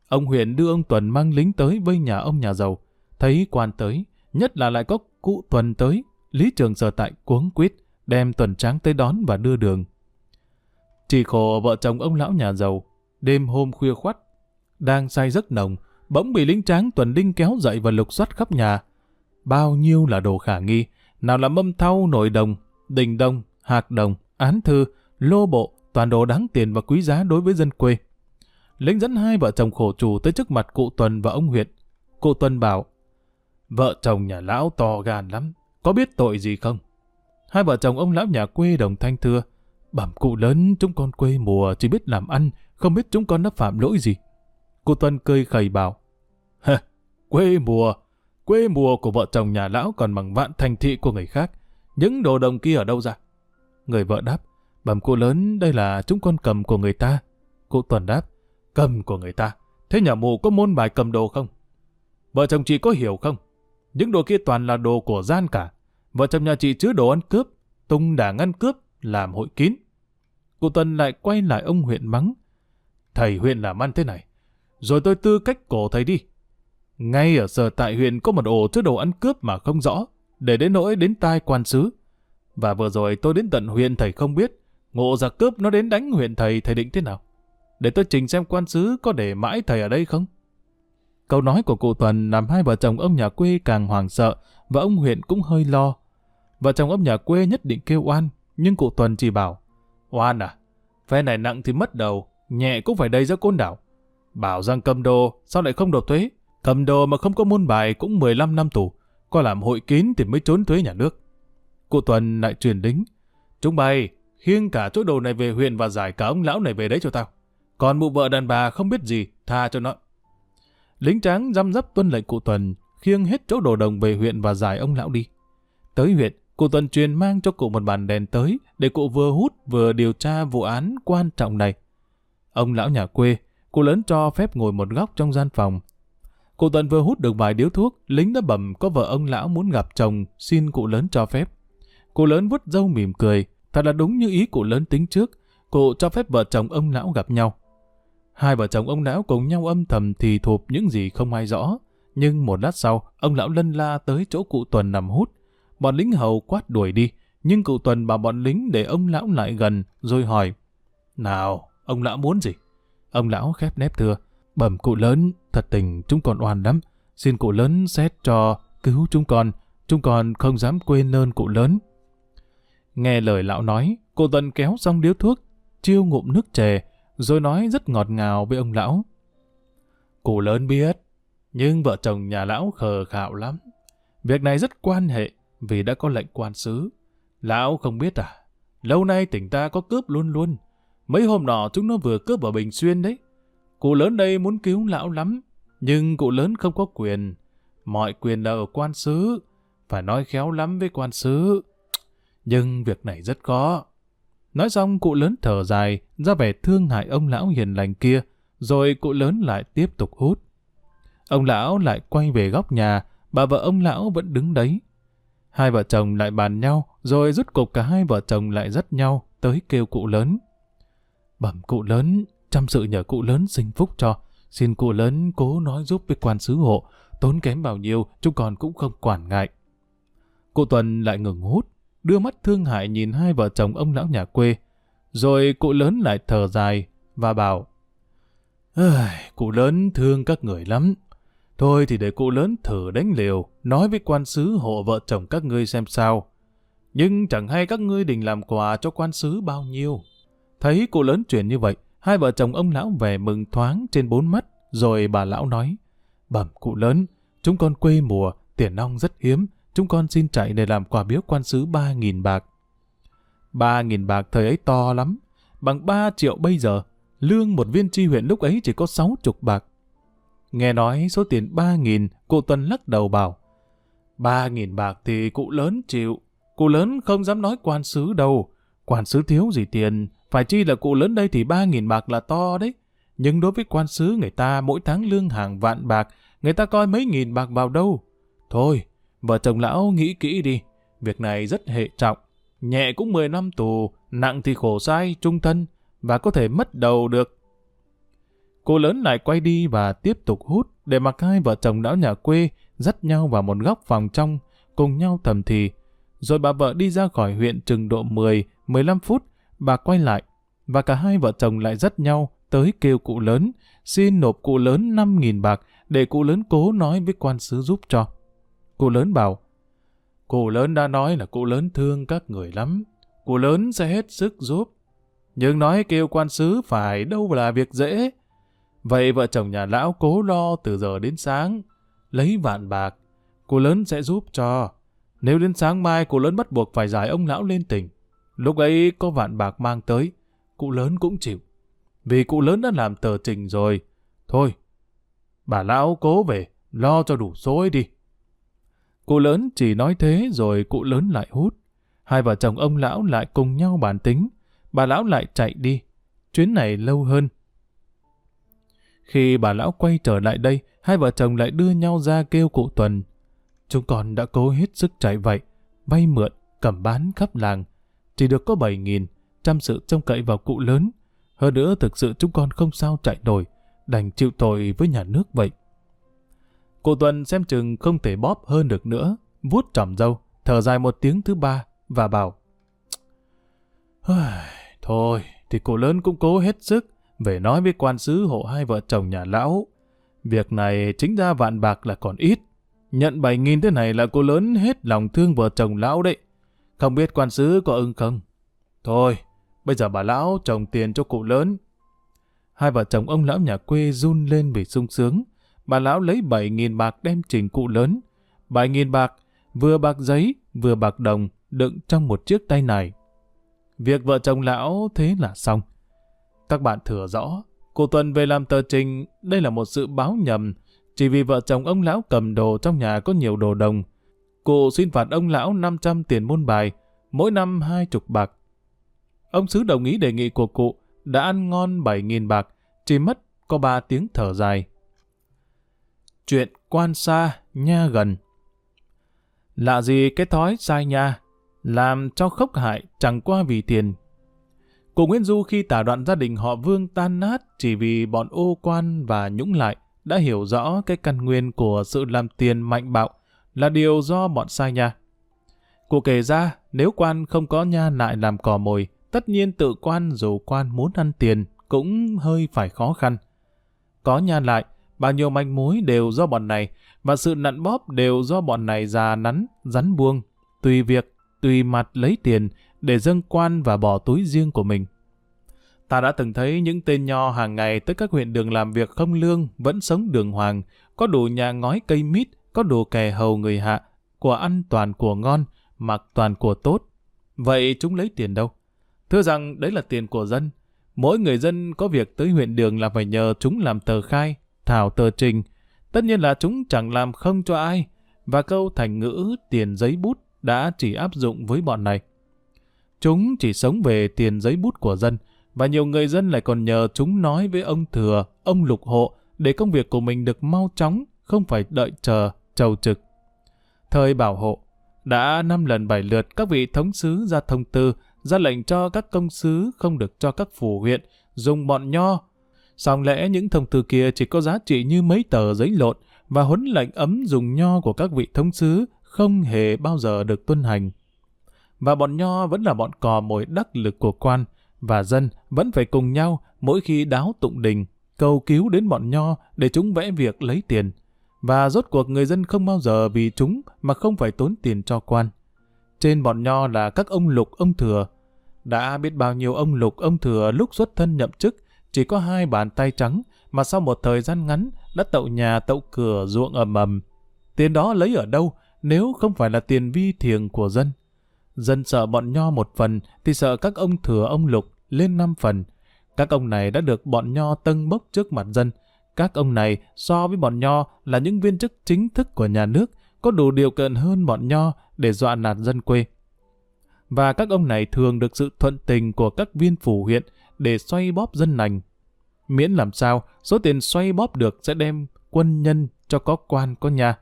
Ông huyện đưa ông Tuần mang lính tới với nhà ông nhà giàu. Thấy quan tới, nhất là lại có cụ Tuần tới. Lý Trường Sở Tại cuống quýt đem Tuần Tráng tới đón và đưa đường. Chỉ khổ vợ chồng ông lão nhà giàu, đêm hôm khuya khoắt, đang say giấc nồng, bỗng bị lính tráng Tuần Đinh kéo dậy và lục soát khắp nhà. Bao nhiêu là đồ khả nghi, nào là mâm thau nội đồng, đình đồng, hạt đồng, án thư, lô bộ, toàn đồ đáng tiền và quý giá đối với dân quê. Lính dẫn hai vợ chồng khổ chủ tới trước mặt cụ Tuần và ông Huyệt. Cụ Tuần bảo, vợ chồng nhà lão to gan lắm, có biết tội gì không? Hai vợ chồng ông lão nhà quê đồng thanh thưa, bẩm cụ lớn chúng con quê mùa chỉ biết làm ăn, không biết chúng con đã phạm lỗi gì. Cụ Tuần cười khẩy bảo, quê mùa, quê mùa của vợ chồng nhà lão còn bằng vạn thành thị của người khác, những đồ đồng kia ở đâu ra? Người vợ đáp, bẩm cụ lớn đây là chúng con cầm của người ta. Cụ Tuần đáp, cầm của người ta, thế nhà mù có môn bài cầm đồ không? Vợ chồng chị có hiểu không? Những đồ kia toàn là đồ của gian cả. Vợ chồng nhà chị chứa đồ ăn cướp, tung đảng ăn cướp, làm hội kín. Cụ Tuần lại quay lại ông huyện mắng. Thầy huyện làm ăn thế này, rồi tôi tư cách cổ thầy đi. Ngay ở sở tại huyện có một ổ chứa đồ ăn cướp mà không rõ, để đến nỗi đến tai quan sứ. Và vừa rồi tôi đến tận huyện thầy không biết, ngộ giặc cướp nó đến đánh huyện thầy, thầy định thế nào? Để tôi trình xem quan sứ có để mãi thầy ở đây không? Câu nói của cụ Tuần làm hai vợ chồng ông nhà quê càng hoàng sợ và ông huyện cũng hơi lo. Vợ chồng ông nhà quê nhất định kêu oan, nhưng cụ Tuần chỉ bảo Oan à? Phe này nặng thì mất đầu, nhẹ cũng phải đầy ra côn đảo. Bảo rằng cầm đồ, sao lại không nộp thuế? Cầm đồ mà không có môn bài cũng 15 năm tù. Có làm hội kín thì mới trốn thuế nhà nước. Cụ Tuần lại truyền lính. Chúng bay, khiêng cả chỗ đồ này về huyện và giải cả ông lão này về đấy cho tao. Còn mụ vợ đàn bà không biết gì, tha cho nó. Lính tráng răm rắp tuân lệnh cụ Tuần, khiêng hết chỗ đồ đồng về huyện và giải ông lão đi. Tới huyện, cụ Tuần truyền mang cho cụ một bàn đèn tới để cụ vừa hút vừa điều tra vụ án quan trọng này. Ông lão nhà quê, cụ lớn cho phép ngồi một góc trong gian phòng. Cụ Tuần vừa hút được vài điếu thuốc, lính đã bẩm có vợ ông lão muốn gặp chồng, xin cụ lớn cho phép. Cụ lớn vút dâu mỉm cười, thật là đúng như ý cụ lớn tính trước, cụ cho phép vợ chồng ông lão gặp nhau. Hai vợ chồng ông lão cùng nhau âm thầm thì thụp những gì không ai rõ. Nhưng một lát sau, ông lão lân la tới chỗ cụ Tuần nằm hút. Bọn lính hầu quát đuổi đi, nhưng cụ Tuần bảo bọn lính để ông lão lại gần, rồi hỏi. Nào, ông lão muốn gì? Ông lão khép nép thưa. Bẩm cụ lớn, thật tình chúng con oan lắm. Xin cụ lớn xét cho cứu chúng con. Chúng con không dám quên ơn cụ lớn. Nghe lời lão nói, cụ Tân kéo xong điếu thuốc, chiêu ngụm nước chè, rồi nói rất ngọt ngào với ông lão. Cụ lớn biết, nhưng vợ chồng nhà lão khờ khạo lắm. Việc này rất quan hệ, vì đã có lệnh quan sứ. Lão không biết à, lâu nay tỉnh ta có cướp luôn luôn. Mấy hôm nọ chúng nó vừa cướp ở Bình Xuyên đấy. Cụ lớn đây muốn cứu lão lắm, nhưng cụ lớn không có quyền. Mọi quyền là ở quan sứ, phải nói khéo lắm với quan sứ. Nhưng việc này rất khó. Nói xong cụ lớn thở dài, ra vẻ thương hại ông lão hiền lành kia, rồi cụ lớn lại tiếp tục hút. Ông lão lại quay về góc nhà, bà vợ ông lão vẫn đứng đấy. Hai vợ chồng lại bàn nhau, rồi rút cục cả hai vợ chồng lại dắt nhau, tới kêu cụ lớn. Bẩm cụ lớn, chăm sự nhờ cụ lớn sinh phúc cho. Xin cụ lớn cố nói giúp với quan sứ hộ, tốn kém bao nhiêu, chúng còn cũng không quản ngại. Cụ Tuần lại ngừng hút, đưa mắt thương hại nhìn hai vợ chồng ông lão nhà quê. Rồi cụ lớn lại thở dài và bảo Cụ lớn thương các người lắm. Thôi thì để cụ lớn thử đánh liều, nói với quan sứ hộ vợ chồng các ngươi xem sao. Nhưng chẳng hay các ngươi định làm quà cho quan sứ bao nhiêu. Thấy cụ lớn chuyển như vậy, hai vợ chồng ông lão về mừng thoáng trên bốn mắt, rồi bà lão nói, bẩm cụ lớn, chúng con quê mùa, tiền nong rất hiếm, chúng con xin chạy để làm quà biếu quan sứ ba nghìn bạc. Ba nghìn bạc thời ấy to lắm, bằng ba triệu bây giờ, lương một viên tri huyện lúc ấy chỉ có sáu chục bạc. Nghe nói số tiền ba nghìn, cụ Tuần lắc đầu bảo, ba nghìn bạc thì cụ lớn chịu, cụ lớn không dám nói quan sứ đâu, Quan sứ thiếu gì tiền, phải chi là cụ lớn đây thì ba nghìn bạc là to đấy. Nhưng đối với quan sứ người ta mỗi tháng lương hàng vạn bạc, người ta coi mấy nghìn bạc vào đâu. Thôi, vợ chồng lão nghĩ kỹ đi, việc này rất hệ trọng. Nhẹ cũng 10 năm tù, nặng thì khổ sai, trung thân, và có thể mất đầu được. Cô lớn lại quay đi và tiếp tục hút để mặc hai vợ chồng lão nhà quê dắt nhau vào một góc phòng trong, cùng nhau thầm thì. Rồi bà vợ đi ra khỏi huyện chừng độ 10-15 phút, bà quay lại, và cả hai vợ chồng lại dắt nhau tới kêu cụ lớn, xin nộp cụ lớn 5.000 bạc để cụ lớn cố nói với quan sứ giúp cho. Cụ lớn bảo, cụ lớn đã nói là cụ lớn thương các người lắm, cụ lớn sẽ hết sức giúp. Nhưng nói kêu quan sứ phải đâu là việc dễ. Vậy vợ chồng nhà lão cố lo từ giờ đến sáng, lấy vạn bạc, cụ lớn sẽ giúp cho. Nếu đến sáng mai cụ lớn bắt buộc phải giải ông lão lên tỉnh, lúc ấy có vạn bạc mang tới, cụ lớn cũng chịu. Vì cụ lớn đã làm tờ trình rồi. Thôi, bà lão cố về, lo cho đủ số ấy đi. Cụ lớn chỉ nói thế rồi cụ lớn lại hút. Hai vợ chồng ông lão lại cùng nhau bàn tính. Bà lão lại chạy đi. Chuyến này lâu hơn. Khi bà lão quay trở lại đây, hai vợ chồng lại đưa nhau ra kêu cụ Tuần. Chúng con đã cố hết sức chạy vậy, vay mượn, cầm bán khắp làng. Chỉ được có bảy nghìn, chăm sự trông cậy vào cụ lớn. Hơn nữa thực sự chúng con không sao chạy nổi, đành chịu tội với nhà nước vậy. Cụ Tuần xem chừng không thể bóp hơn được nữa, vuốt trỏm dâu, thở dài một tiếng thứ ba và bảo Thôi, thì cụ lớn cũng cố hết sức về nói với quan sứ hộ hai vợ chồng nhà lão. Việc này chính ra vạn bạc là còn ít. Nhận bảy nghìn thế này là cô lớn hết lòng thương vợ chồng lão đấy. Không biết quan sứ có ưng không? Thôi, bây giờ bà lão trồng tiền cho cụ lớn. Hai vợ chồng ông lão nhà quê run lên vì sung sướng. Bà lão lấy bảy nghìn bạc đem trình cụ lớn. Bảy nghìn bạc, vừa bạc giấy, vừa bạc đồng, đựng trong một chiếc tay này. Việc vợ chồng lão thế là xong. Các bạn thừa rõ, cụ Tuần về làm tờ trình, đây là một sự báo nhầm, chỉ vì vợ chồng ông lão cầm đồ trong nhà có nhiều đồ đồng. Cụ xin phạt ông lão 500 tiền môn bài, mỗi năm hai chục bạc. Ông Sứ đồng ý đề nghị của cụ, đã ăn ngon 7.000 bạc, chỉ mất có 3 tiếng thở dài. Chuyện quan xa, nha gần. Lạ gì cái thói sai nha, làm cho khốc hại chẳng qua vì tiền. Cụ Nguyễn Du khi tả đoạn gia đình họ Vương tan nát chỉ vì bọn ô quan và nhũng lại đã hiểu rõ cái căn nguyên của sự làm tiền mạnh bạo là điều do bọn sai nha. Cụ kể ra, nếu quan không có nha lại làm cò mồi, tất nhiên tự quan dù quan muốn ăn tiền cũng hơi phải khó khăn. Có nha lại, bao nhiêu manh mối đều do bọn này, và sự nặn bóp đều do bọn này già nắn, rắn buông, tùy việc, tùy mặt lấy tiền để dâng quan và bỏ túi riêng của mình. Ta đã từng thấy những tên nho hàng ngày tới các huyện đường làm việc không lương, vẫn sống đường hoàng, có đủ nhà ngói cây mít, có đủ kè hầu người hạ, của ăn toàn của ngon, mặc toàn của tốt. Vậy chúng lấy tiền đâu? Thưa rằng đấy là tiền của dân. Mỗi người dân có việc tới huyện đường là phải nhờ chúng làm tờ khai, thảo tờ trình. Tất nhiên là chúng chẳng làm không cho ai. Và câu thành ngữ tiền giấy bút đã chỉ áp dụng với bọn này. Chúng chỉ sống về tiền giấy bút của dân, và nhiều người dân lại còn nhờ chúng nói với ông thừa, ông lục hộ để công việc của mình được mau chóng, không phải đợi chờ, trầu trực. Thời bảo hộ, đã năm lần bảy lượt các vị thống sứ ra thông tư, ra lệnh cho các công sứ không được cho các phủ huyện dùng bọn nho. Song lẽ những thông tư kia chỉ có giá trị như mấy tờ giấy lộn và huấn lệnh ấm dùng nho của các vị thống sứ không hề bao giờ được tuân hành. Và bọn nho vẫn là bọn cò mồi đắc lực của quan, và dân vẫn phải cùng nhau mỗi khi đáo tụng đình, cầu cứu đến bọn nho để chúng vẽ việc lấy tiền. Và rốt cuộc người dân không bao giờ vì chúng mà không phải tốn tiền cho quan. Trên bọn nho là các ông lục, ông thừa. Đã biết bao nhiêu ông lục, ông thừa lúc xuất thân nhậm chức, chỉ có hai bàn tay trắng mà sau một thời gian ngắn đã tậu nhà, tậu cửa, ruộng ầm ầm. Tiền đó lấy ở đâu nếu không phải là tiền vi thiền của dân? Dân sợ bọn nho một phần thì sợ các ông thừa, ông lục lên năm phần. Các ông này đã được bọn nho tân bốc trước mặt dân. Các ông này so với bọn nho là những viên chức chính thức của nhà nước có đủ điều kiện hơn bọn nho để dọa nạt dân quê. và các ông này thường được sự thuận tình của các viên phủ huyện để xoay bóp dân lành. Miễn làm sao, số tiền xoay bóp được sẽ đem quân nhân cho có quan có nhà.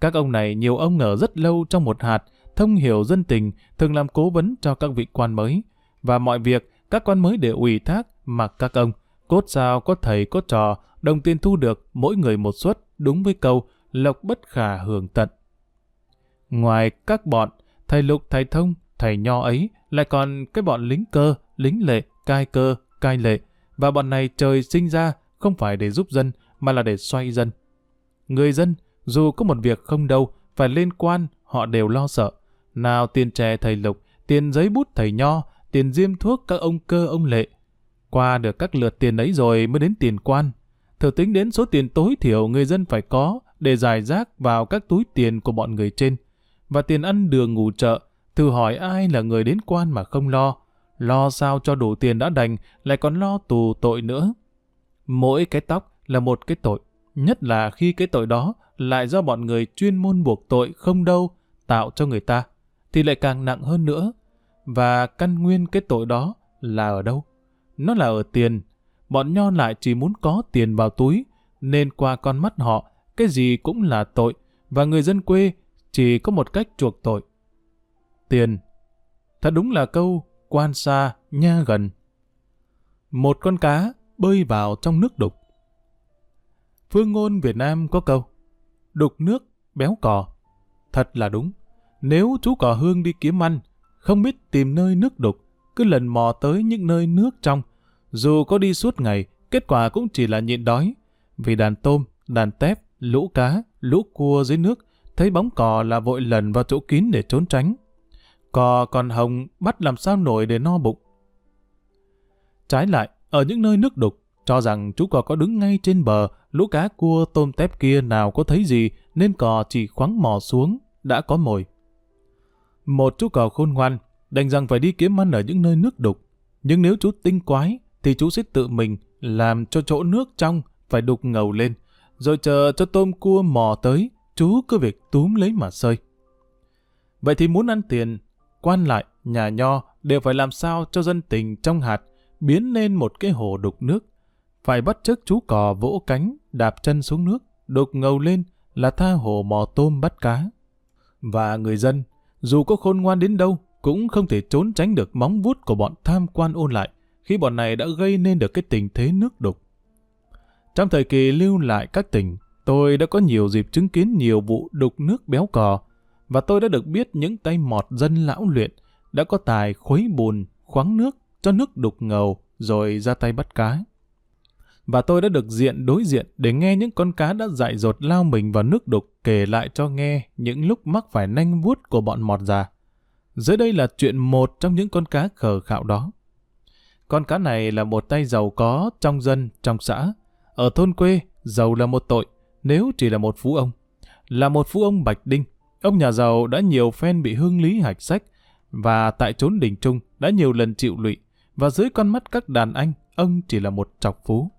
Các ông này nhiều ông ở rất lâu trong một hạt, thông hiểu dân tình, thường làm cố vấn cho các vị quan mới. Và mọi việc, các quan mới đều ủy thác mặc các ông. Cốt sao có thầy có trò, đồng tiền thu được mỗi người một suất, đúng với câu, lộc bất khả hưởng tận. Ngoài các bọn, thầy lục, thầy thông, thầy nho ấy, lại còn cái bọn lính cơ, lính lệ, cai cơ, cai lệ. Và bọn này trời sinh ra không phải để giúp dân, mà là để xoay dân. Người dân, dù có một việc không đâu, phải liên quan, họ đều lo sợ. Nào tiền trẻ thầy lục, tiền giấy bút thầy nho, tiền diêm thuốc các ông cơ ông lệ. Qua được các lượt tiền ấy rồi mới đến tiền quan. Thử tính đến số tiền tối thiểu người dân phải có để giải rác vào các túi tiền của bọn người trên. Và tiền ăn đường ngủ chợ, thử hỏi ai là người đến quan mà không lo. Lo sao cho đủ tiền đã đành, lại còn lo tù tội nữa. Mỗi cái tóc là một cái tội, nhất là khi cái tội đó lại do bọn người chuyên môn buộc tội không đâu tạo cho người ta, thì lại càng nặng hơn nữa. Và căn nguyên cái tội đó là ở đâu? Nó là ở tiền. Bọn nho lại chỉ muốn có tiền vào túi, nên qua con mắt họ, cái gì cũng là tội, và người dân quê chỉ có một cách chuộc tội. Tiền. Thật đúng là câu quan xa, nha gần. Một con cá bơi vào trong nước đục. Phương ngôn Việt Nam có câu, đục nước, béo cò. Thật là đúng. Nếu chú cò hương đi kiếm ăn, không biết tìm nơi nước đục, cứ lần mò tới những nơi nước trong, dù có đi suốt ngày, kết quả cũng chỉ là nhịn đói. Vì đàn tôm, đàn tép, lũ cá, lũ cua dưới nước, thấy bóng cò là vội lần vào chỗ kín để trốn tránh. Cò còn hồng bắt làm sao nổi để no bụng. Trái lại, ở những nơi nước đục, cho rằng chú cò có đứng ngay trên bờ, lũ cá cua tôm tép kia nào có thấy gì, nên cò chỉ khoáng mò xuống, đã có mồi. Một chú cò khôn ngoan, đành rằng phải đi kiếm ăn ở những nơi nước đục. Nhưng nếu chú tinh quái, thì chú xít tự mình làm cho chỗ nước trong phải đục ngầu lên, rồi chờ cho tôm cua mò tới, chú cứ việc túm lấy mà sơi. Vậy thì muốn ăn tiền, quan lại, nhà nho đều phải làm sao cho dân tình trong hạt biến nên một cái hồ đục nước. Phải bắt chước chú cò vỗ cánh, đạp chân xuống nước, đục ngầu lên là tha hồ mò tôm bắt cá. Và người dân, dù có khôn ngoan đến đâu, cũng không thể trốn tránh được móng vuốt của bọn tham quan ôn lại, khi bọn này đã gây nên được cái tình thế nước đục. Trong thời kỳ lưu lại các tỉnh, tôi đã có nhiều dịp chứng kiến nhiều vụ đục nước béo cò, và tôi đã được biết những tay mọt dân lão luyện đã có tài khuấy bùn, khoáng nước cho nước đục ngầu rồi ra tay bắt cá. Và tôi đã được diện đối diện để nghe những con cá đã dại dột lao mình vào nước đục kể lại cho nghe những lúc mắc phải nanh vuốt của bọn mọt già. Dưới đây là chuyện một trong những con cá khờ khạo đó. Con cá này là một tay giàu có trong dân, trong xã. Ở thôn quê, giàu là một tội, nếu chỉ là một phú ông. Là một phú ông Bạch Đinh, ông nhà giàu đã nhiều phen bị hương lý hạch sách, và tại chốn đình trung đã nhiều lần chịu lụy, và dưới con mắt các đàn anh, ông chỉ là một trọc phú.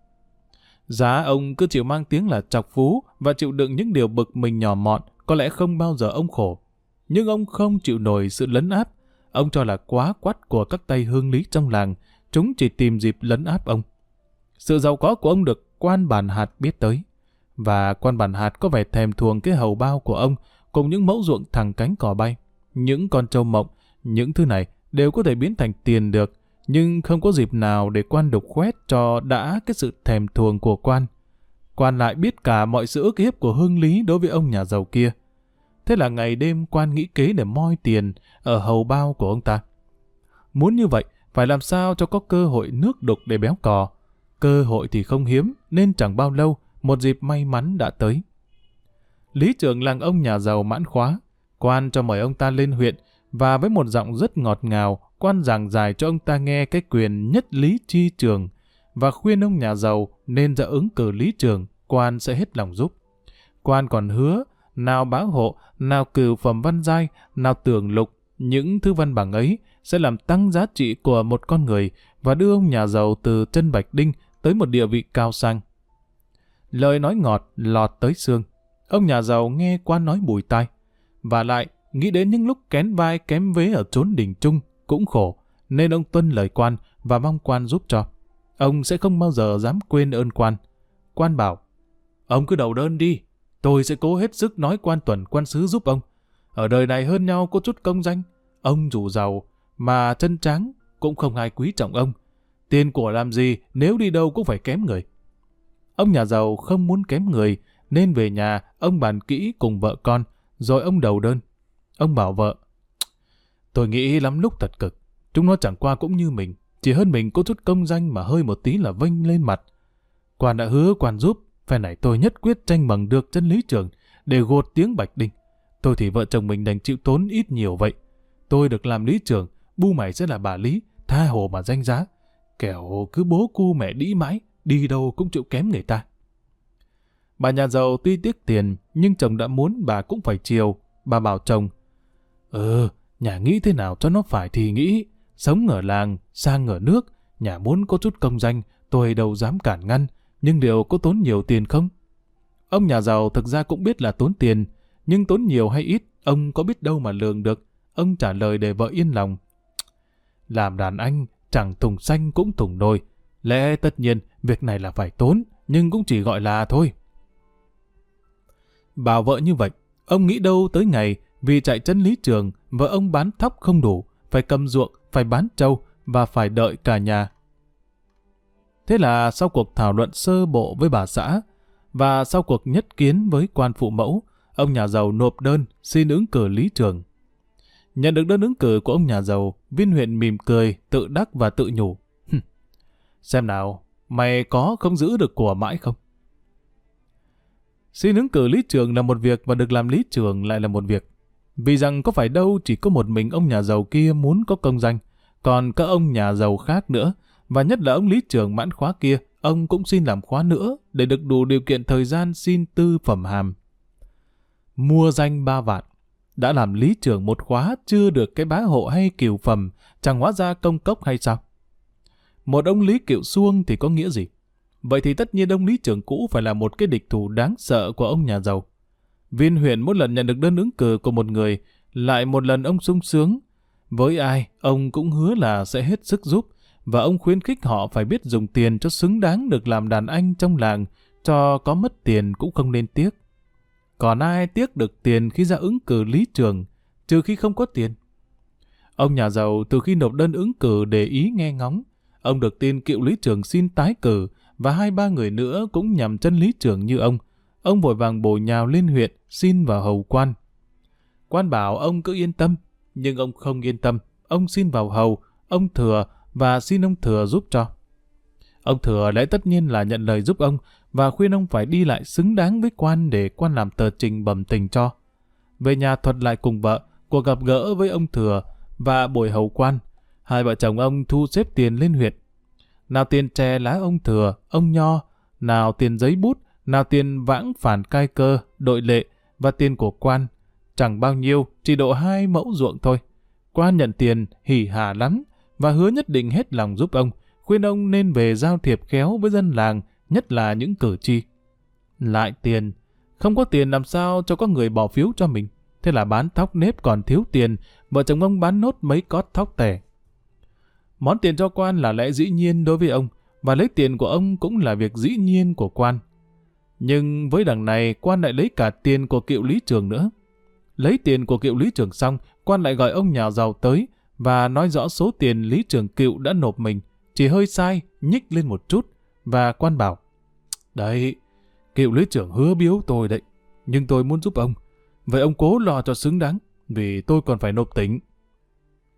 Giá ông cứ chịu mang tiếng là trọc phú và chịu đựng những điều bực mình nhỏ mọn, có lẽ không bao giờ ông khổ. Nhưng ông không chịu nổi sự lấn áp, ông cho là quá quát của các tay hương lý trong làng, chúng chỉ tìm dịp lấn áp ông. Sự giàu có của ông được quan bản hạt biết tới, và quan bản hạt có vẻ thèm thuồng cái hầu bao của ông cùng những mẫu ruộng thẳng cánh cỏ bay, những con trâu mộng, những thứ này đều có thể biến thành tiền được, nhưng không có dịp nào để quan đục khoét cho đã cái sự thèm thuồng của quan. Quan lại biết cả mọi sự ức hiếp của hương lý đối với ông nhà giàu kia. Thế là ngày đêm quan nghĩ kế để moi tiền ở hầu bao của ông ta. Muốn như vậy, phải làm sao cho có cơ hội nước đục để béo cò. Cơ hội thì không hiếm, nên chẳng bao lâu, một dịp may mắn đã tới. Lý trưởng làng ông nhà giàu mãn khóa, quan cho mời ông ta lên huyện, và với một giọng rất ngọt ngào, quan giảng giải cho ông ta nghe cái quyền nhất lý chi trường, và khuyên ông nhà giàu nên ra ứng cử lý trường, quan sẽ hết lòng giúp. Quan còn hứa, nào báo hộ, nào cử phẩm văn giai, nào tường lục, những thứ văn bằng ấy sẽ làm tăng giá trị của một con người và đưa ông nhà giàu từ chân Bạch Đinh tới một địa vị cao sang. Lời nói ngọt lọt tới xương. Ông nhà giàu nghe qua nói bùi tai. Và lại, nghĩ đến những lúc kén vai kém vế ở chốn đình trung, cũng khổ, nên ông tuân lời quan và mong quan giúp cho. Ông sẽ không bao giờ dám quên ơn quan. Quan bảo, ông cứ đầu đơn đi, tôi sẽ cố hết sức nói quan tuần quan sứ giúp ông. Ở đời này hơn nhau có chút công danh, ông dù giàu, mà chân trắng cũng không ai quý trọng ông. Tiền của làm gì nếu đi đâu cũng phải kém người. Ông nhà giàu không muốn kém người, nên về nhà ông bàn kỹ cùng vợ con, rồi ông đầu đơn. Ông bảo vợ, tôi nghĩ lắm lúc thật cực, chúng nó chẳng qua cũng như mình, chỉ hơn mình có chút công danh mà hơi một tí là vênh lên mặt. Quan đã hứa quan giúp, phe này tôi nhất quyết tranh bằng được chân lý trường để gột tiếng Bạch Đinh. Tôi thì vợ chồng mình đành chịu tốn ít nhiều vậy. Tôi được làm lý trưởng, bu mày sẽ là bà lý, tha hồ mà danh giá. Kẻo cứ bố cu mẹ đĩ mãi, đi đâu cũng chịu kém người ta. Bà nhà giàu tuy tiếc tiền, nhưng chồng đã muốn bà cũng phải chiều. Bà bảo chồng, Ừ, nhà nghĩ thế nào cho nó phải thì nghĩ. Sống ở làng, sang ở nước, nhà muốn có chút công danh, tôi đâu dám cản ngăn, nhưng liệu có tốn nhiều tiền không? Ông nhà giàu thực ra cũng biết là tốn tiền, nhưng tốn nhiều hay ít, ông có biết đâu mà lường được. Ông trả lời để vợ yên lòng. Làm đàn anh, chẳng thùng xanh cũng thùng nồi. Lẽ tất nhiên, việc này là phải tốn, nhưng cũng chỉ gọi là thôi. Bảo vợ như vậy, ông nghĩ đâu tới ngày vì chạy chân lý trường, vợ ông bán thóc không đủ, phải cầm ruộng, phải bán trâu và phải đợi cả nhà. Thế là sau cuộc thảo luận sơ bộ với bà xã và sau cuộc nhất kiến với quan phụ mẫu, ông nhà giàu nộp đơn xin ứng cử lý trường. Nhận được đơn ứng cử của ông nhà giàu, viên huyện mỉm cười, tự đắc và tự nhủ. Xem nào, mày có không giữ được của mãi không? Xin ứng cử lý trường là một việc và được làm lý trường lại là một việc. Vì rằng có phải đâu chỉ có một mình ông nhà giàu kia muốn có công danh, còn các ông nhà giàu khác nữa, và nhất là ông lý trường mãn khóa kia, ông cũng xin làm khóa nữa để được đủ điều kiện thời gian xin tư phẩm hàm. Mua danh ba vạn, đã làm lý trưởng một khóa chưa được cái bá hộ hay kiều phẩm, chẳng hóa ra công cốc hay sao? Một ông lý kiệu xuông thì có nghĩa gì? Vậy thì tất nhiên ông lý trưởng cũ phải là một cái địch thủ đáng sợ của ông nhà giàu. Viên huyện mỗi lần nhận được đơn ứng cử của một người, lại một lần ông sung sướng. Với ai, ông cũng hứa là sẽ hết sức giúp, và ông khuyến khích họ phải biết dùng tiền cho xứng đáng được làm đàn anh trong làng, cho có mất tiền cũng không nên tiếc. Còn ai tiếc được tiền khi ra ứng cử lý trường, trừ khi không có tiền. Ông nhà giàu từ khi nộp đơn ứng cử để ý nghe ngóng, ông được tin cựu lý trường xin tái cử và hai ba người nữa cũng nhằm chân lý trường như ông. Ông vội vàng bổ nhào lên huyện xin vào hầu quan. Quan bảo ông cứ yên tâm, nhưng ông không yên tâm. Ông xin vào hầu, ông thừa và xin ông thừa giúp cho. Ông thừa lẽ tất nhiên là nhận lời giúp ông và khuyên ông phải đi lại xứng đáng với quan để quan làm tờ trình bẩm tình cho. Về nhà thuật lại cùng vợ, cuộc gặp gỡ với ông thừa và buổi hầu quan. Hai vợ chồng ông thu xếp tiền lên huyện. Nào tiền tre lá ông thừa, ông nho, nào tiền giấy bút, nào tiền vãng phản cai cơ, đội lệ và tiền của quan. Chẳng bao nhiêu, chỉ độ hai mẫu ruộng thôi. Quan nhận tiền, hỉ hà lắm, và hứa nhất định hết lòng giúp ông, khuyên ông nên về giao thiệp khéo với dân làng, nhất là những cử tri. Lại tiền, không có tiền làm sao cho có người bỏ phiếu cho mình. Thế là bán thóc nếp còn thiếu tiền, vợ chồng ông bán nốt mấy cót thóc tẻ. Món tiền cho quan là lẽ dĩ nhiên đối với ông, và lấy tiền của ông cũng là việc dĩ nhiên của quan. Nhưng với đằng này, quan lại lấy cả tiền của cựu lý trường nữa. Lấy tiền của cựu lý trường xong, quan lại gọi ông nhà giàu tới và nói rõ số tiền lý trường cựu đã nộp mình, chỉ hơi sai, nhích lên một chút, và quan bảo, Đấy, cựu lý trưởng hứa biếu tôi đấy, nhưng tôi muốn giúp ông. Vậy ông cố lo cho xứng đáng, vì tôi còn phải nộp tỉnh.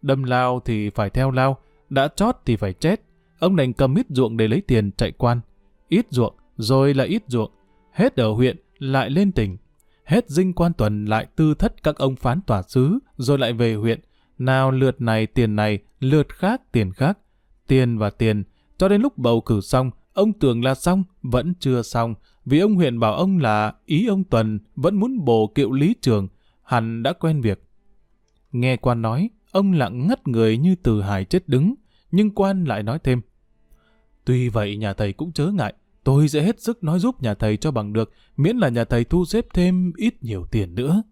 Đâm lao thì phải theo lao, đã chót thì phải chết. Ông đành cầm ít ruộng để lấy tiền chạy quan. Ít ruộng, rồi là ít ruộng. Hết ở huyện, lại lên tỉnh. Hết dinh quan tuần lại tư thất các ông phán tòa sứ, rồi lại về huyện. Nào lượt này tiền này, lượt khác tiền khác. Tiền và tiền, cho đến lúc bầu cử xong, ông tưởng là xong, vẫn chưa xong, vì ông huyện bảo ông là ý ông Tuần vẫn muốn bổ kiệu lý trường, hẳn đã quen việc. Nghe quan nói, ông lặng ngắt người như từ hải chết đứng, nhưng quan lại nói thêm. Tuy vậy nhà thầy cũng chớ ngại, tôi sẽ hết sức nói giúp nhà thầy cho bằng được, miễn là nhà thầy thu xếp thêm ít nhiều tiền nữa.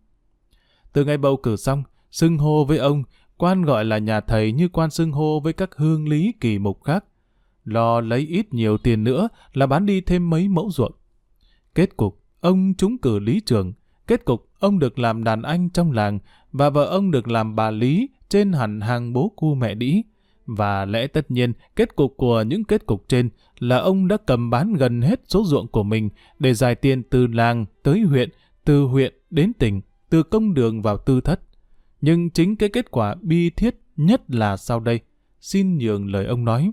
Từ ngày bầu cử xong, xưng hô với ông, quan gọi là nhà thầy như quan xưng hô với các hương lý kỳ mục khác. Lo lấy ít nhiều tiền nữa là bán đi thêm mấy mẫu ruộng. Kết cục, ông trúng cử lý trường. Kết cục, ông được làm đàn anh trong làng và vợ ông được làm bà Lý trên hẳn hàng bố cu mẹ đĩ. Và lẽ tất nhiên, kết cục của những kết cục trên là ông đã cầm bán gần hết số ruộng của mình để giải tiền từ làng tới huyện, từ huyện đến tỉnh, từ công đường vào tư thất. Nhưng chính cái kết quả bi thiết nhất là sau đây. Xin nhường lời ông nói.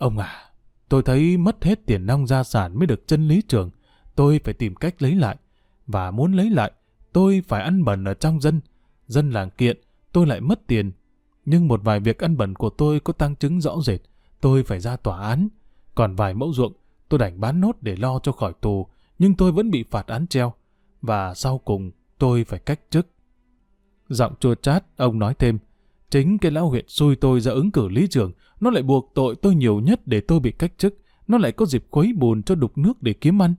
Ông à, tôi thấy mất hết tiền nong gia sản mới được chân lý trường. Tôi phải tìm cách lấy lại. Và muốn lấy lại, tôi phải ăn bẩn ở trong dân. Dân làng kiện, tôi lại mất tiền. Nhưng một vài việc ăn bẩn của tôi có tăng chứng rõ rệt. Tôi phải ra tòa án. Còn vài mẫu ruộng, tôi đành bán nốt để lo cho khỏi tù. Nhưng tôi vẫn bị phạt án treo. Và sau cùng, tôi phải cách chức. Giọng chua chát, ông nói thêm. Chính cái lão huyện xui tôi ra ứng cử lý trưởng, nó lại buộc tội tôi nhiều nhất để tôi bị cách chức. Nó lại có dịp khuấy bùn cho đục nước để kiếm ăn.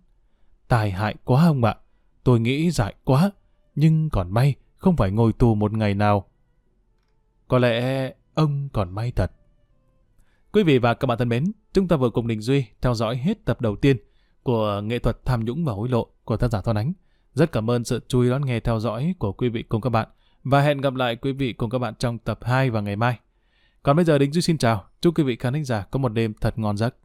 Tài hại quá ông ạ. Tôi nghĩ dại quá. Nhưng còn may, không phải ngồi tù một ngày nào. Có lẽ ông còn may thật. Quý vị và các bạn thân mến, chúng ta vừa cùng Đình Duy theo dõi hết tập đầu tiên của nghệ thuật tham nhũng và hối lộ của tác giả Thoan Ánh. Rất cảm ơn sự chú ý đón nghe theo dõi của quý vị cùng các bạn và hẹn gặp lại quý vị cùng các bạn trong tập 2 vào ngày mai. Còn bây giờ Đình Duy xin chào, chúc quý vị khán giả có một đêm thật ngon giấc.